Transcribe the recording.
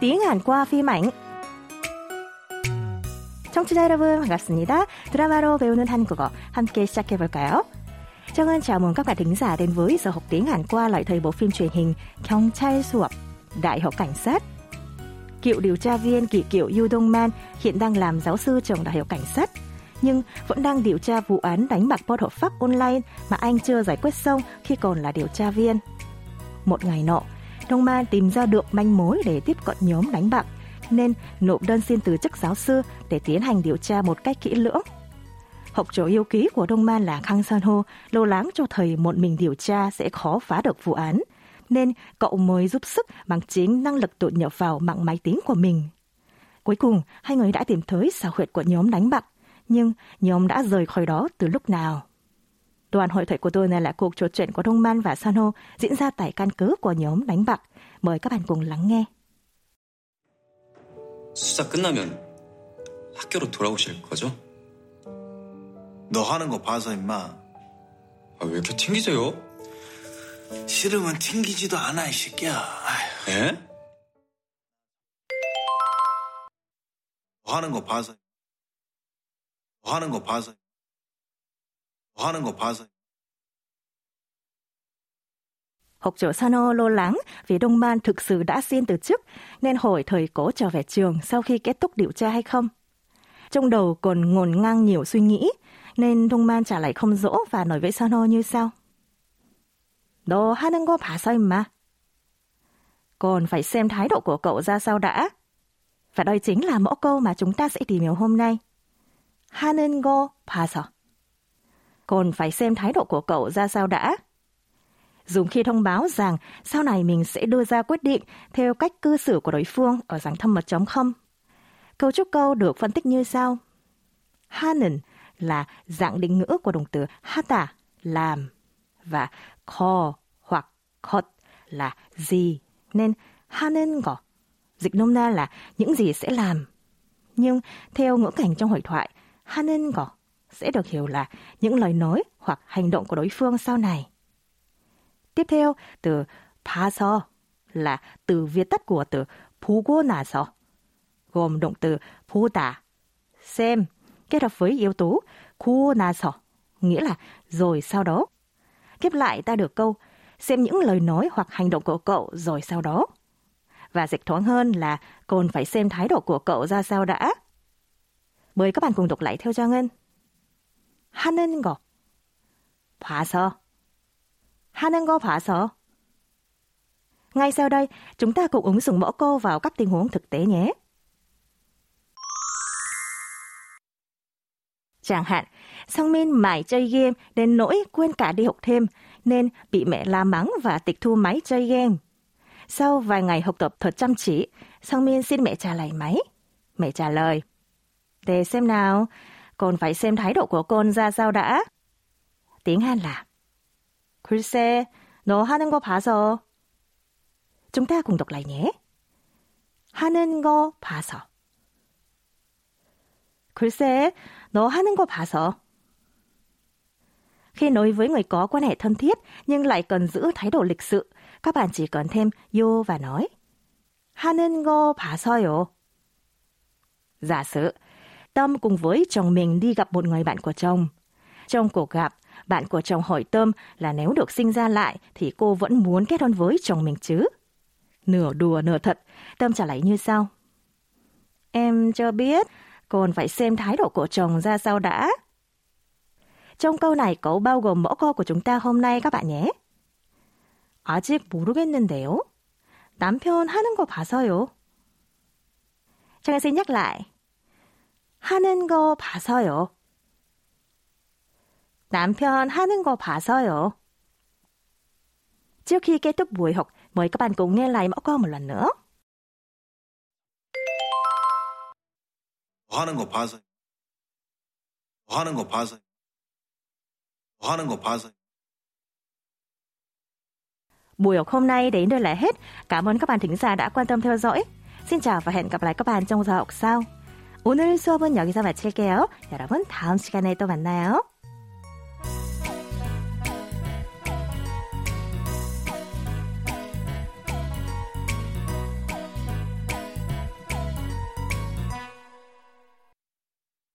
tiếng Hàn qua phim ảnh. 청취자 여러분 반갑습니다. 드라마로 배우는 한국어 함께 시작해 볼까요? Châu Ngân chào mừng các bạn thính giả đến với giờ học tiếng Hàn qua lại thời bộ phim truyền hình 경찰 수업, Đại học Cảnh sát. Cựu điều tra viên Kỳ Kiệu Yu Dong Man hiện đang làm giáo sư trường Đại học Cảnh sát, nhưng vẫn đang điều tra vụ án đánh bạc bất hợp pháp online mà anh chưa giải quyết xong khi còn là điều tra viên. Một ngày nọ, Thông Ma tìm ra được manh mối để tiếp cận nhóm đánh bạc, nên nộp đơn xin từ chức giáo sư để tiến hành điều tra một cách kỹ lưỡng. Học trò yêu ký của Đông Man là Khang San Ho lo lắng cho thầy một mình điều tra sẽ khó phá được vụ án, nên cậu mới giúp sức bằng chính năng lực đột nhập vào mạng máy tính của mình. Cuối cùng, hai người đã tìm thấy xào huyệt của nhóm đánh bạc, nhưng nhóm đã rời khỏi đó từ lúc nào. Đoàn hội thoại của tôi này là cuộc trò chuyện của Đông Man và San Ho diễn ra tại căn cứ của nhóm đánh bạc. Mời các bạn cùng lắng nghe. 수사 끝나면 학교로 돌아오실 거죠? 너 하는 거 봐서 임마. 아, 왜 이렇게 튕기세요? 싫으면 튕기지도 않아 이 새끼야. 아휴, 예? 너 하는 거 봐서. 너 하는 거 봐서. 너 하는 거 봐서. Học trò Sano lo lắng vì Đông Man thực sự đã xin từ chức nên hỏi thầy có trở về trường sau khi kết thúc điều tra hay không. Trong đầu còn ngổn ngang nhiều suy nghĩ nên Đông Man trả lời không rõ và nói với Sano như sau. 너 하는 거 봐서 임마. Còn phải xem thái độ của cậu ra sao đã. Và đây chính là mẫu câu mà chúng ta sẽ tìm hiểu hôm nay. 하는 거 봐서. còn phải xem thái độ của cậu ra sao đã. Dùng khi thông báo rằng sau này mình sẽ đưa ra quyết định theo cách cư xử của đối phương ở dạng thâm mật chống không. Câu trúc câu được phân tích như sau. Hanen là dạng định ngữ của động từ hata, làm, và ko hoặc kot là gì. Nên hanen gỏ, dịch nôm na là những gì sẽ làm. Nhưng theo ngữ cảnh trong hội thoại, hanen gỏ sẽ được hiểu là những lời nói hoặc hành động của đối phương sau này. Tiếp theo, từ 봐서 là từ viết tắt của từ 보고 나서, gồm động từ 보다, xem, kết hợp với yếu tố 고 나서, nghĩa là rồi sau đó. Tiếp lại ta được câu xem những lời nói hoặc hành động của cậu rồi sau đó. Và dịch thoáng hơn là còn phải xem thái độ của cậu ra sao đã. Mời các bạn cùng đọc lại theo Trang Ngân. 하는 거 봐서 하는 거 봐서 ngay sau đây, chúng ta cùng ứng dụng mẫu câu vào các tình huống thực tế nhé. Chẳng hạn, Song Min mãi chơi game đến nỗi quên cả đi học thêm, nên bị mẹ la mắng và tịch thu máy chơi game. Sau vài ngày học tập thật chăm chỉ, Song Min xin mẹ trả lại máy. Mẹ trả lời, để xem nào, con phải xem thái độ của con ra sao đã. Tiếng Hàn là, 글쎄, 너 하는 거 봐서. Chúng ta cùng đọc lại nhé. 하는 거 봐서. 글쎄, 너 하는 거 봐서. Khi nói với người có quan hệ thân thiết nhưng lại cần giữ thái độ lịch sự, các bạn chỉ cần thêm yo và nói 하는 거 봐서요. Giả sử, Tâm cùng với chồng mình đi gặp một người bạn của chồng. Trong cuộc gặp, bạn của chồng hỏi Tâm là nếu được sinh ra lại thì cô vẫn muốn kết hôn với chồng mình chứ. Nửa đùa nửa thật, Tâm trả lời như sau. Em cho biết, còn phải xem thái độ của chồng ra sao đã. Trong câu này có bao gồm mẫu câu của chúng ta hôm nay các bạn nhé. 아직 모르겠는데요. 남편 하는 거 봐서요. Trang xin nhắc lại. 하는 거 봐서요. 남편 하는 거 봐서요. Trước khi kết thúc buổi học, mời các bạn cùng nghe lại mẫu câu một lần nữa. 너 하는 거 봐서. 너 하는 거 봐서. 너 하는 거 봐서. Buổi học hôm nay đến đây là hết. Cảm ơn các bạn thính giả đã quan tâm theo dõi. Xin chào và hẹn gặp lại các bạn trong giờ học sau. 오늘 수업은 여기서 마칠게요. 여러분 다음 시간에 또 만나요.